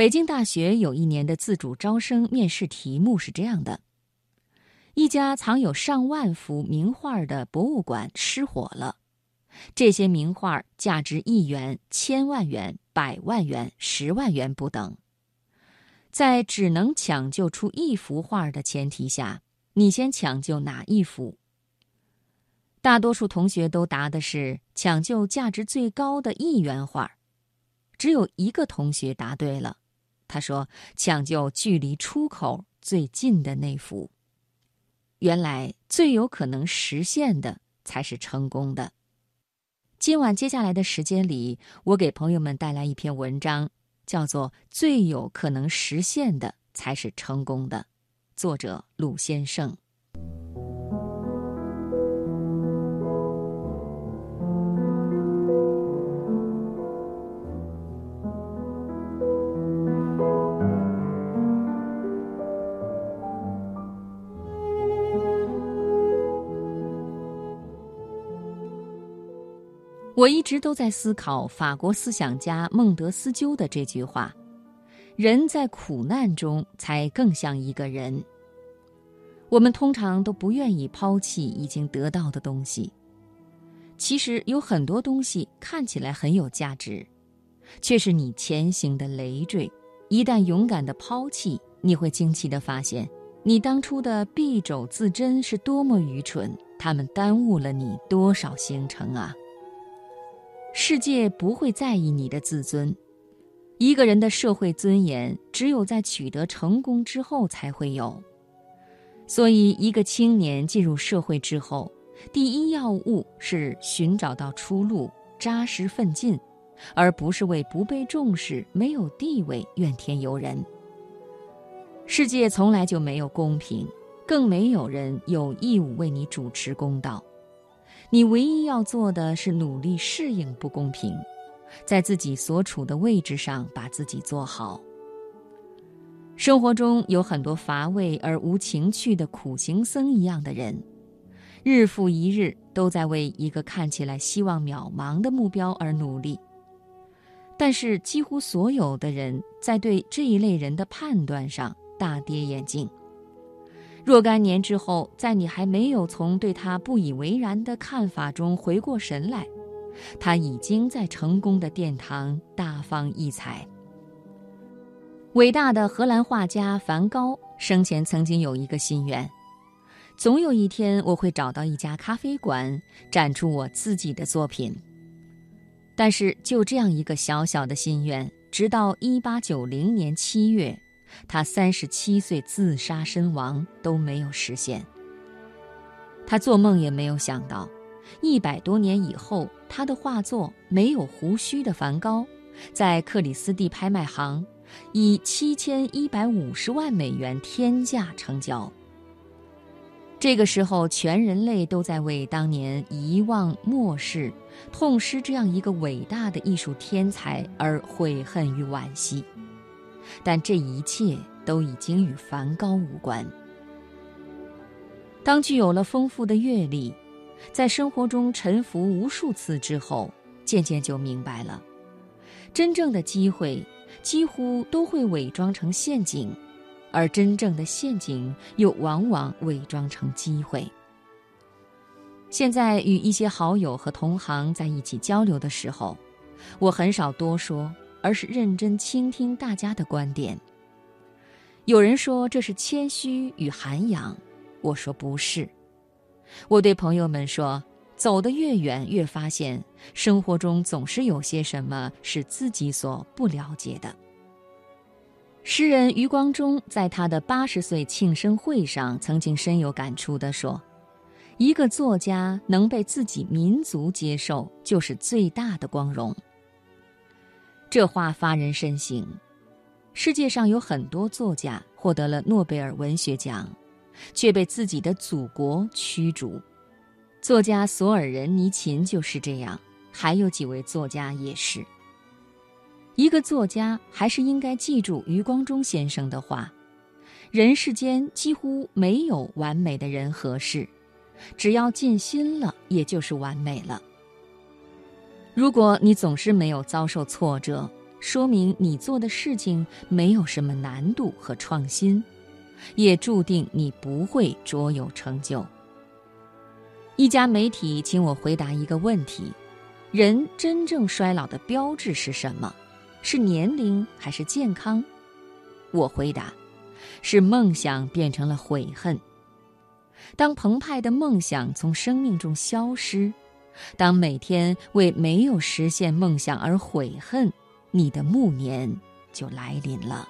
北京大学有一年的自主招生面试题目是这样的：一家藏有上万幅名画的博物馆失火了，这些名画价值亿元、千万元、百万元、十万元不等。在只能抢救出一幅画的前提下，你先抢救哪一幅？大多数同学都答的是抢救价值最高的一元画，只有一个同学答对了。他说：“抢救距离出口最近的那幅。”原来最有可能实现的才是成功的。今晚接下来的时间里，我给朋友们带来一篇文章，叫做《最有可能实现的才是成功的》，作者鲁先生。我一直都在思考法国思想家孟德斯鸠的这句话：“人在苦难中才更像一个人。”我们通常都不愿意抛弃已经得到的东西。其实有很多东西看起来很有价值，却是你前行的累赘。一旦勇敢的抛弃，你会惊奇的发现，你当初的敝帚自珍是多么愚蠢，他们耽误了你多少行程啊！世界不会在意你的自尊，一个人的社会尊严只有在取得成功之后才会有。所以，一个青年进入社会之后，第一要务是寻找到出路，扎实奋进，而不是为不被重视、没有地位怨天尤人。世界从来就没有公平，更没有人有义务为你主持公道。你唯一要做的是努力适应不公平，在自己所处的位置上把自己做好。生活中有很多乏味而无情趣的苦行僧一样的人，日复一日都在为一个看起来希望渺茫的目标而努力。但是，几乎所有的人在对这一类人的判断上大跌眼镜。若干年之后，在你还没有从对他不以为然的看法中回过神来，他已经在成功的殿堂大放异彩。伟大的荷兰画家梵高生前曾经有一个心愿：总有一天我会找到一家咖啡馆，展出我自己的作品。但是，就这样一个小小的心愿，直到一八九零年七月。他三十七岁自杀身亡都没有实现。他做梦也没有想到，一百多年以后，他的画作《没有胡须的梵高》在克里斯蒂拍卖行以七千一百五十万美元天价成交。这个时候，全人类都在为当年遗忘、漠视、痛失这样一个伟大的艺术天才而悔恨与惋惜。但这一切都已经与梵高无关。当具有了丰富的阅历，在生活中沉浮无数次之后，渐渐就明白了，真正的机会几乎都会伪装成陷阱，而真正的陷阱又往往伪装成机会。现在与一些好友和同行在一起交流的时候，我很少多说。而是认真倾听大家的观点。有人说这是谦虚与涵养，我说不是。我对朋友们说，走得越远，越发现生活中总是有些什么是自己所不了解的。诗人余光中在他的八十岁庆生会上，曾经深有感触地说：“一个作家能被自己民族接受，就是最大的光荣。”这话发人深省。世界上有很多作家获得了诺贝尔文学奖，却被自己的祖国驱逐。作家索尔仁尼琴就是这样，还有几位作家也是。一个作家还是应该记住余光中先生的话：人世间几乎没有完美的人和事，只要尽心了，也就是完美了。如果你总是没有遭受挫折，说明你做的事情没有什么难度和创新，也注定你不会卓有成就。一家媒体请我回答一个问题：人真正衰老的标志是什么？是年龄还是健康？我回答：是梦想变成了悔恨。当澎湃的梦想从生命中消失，当每天为没有实现梦想而悔恨，你的暮年就来临了。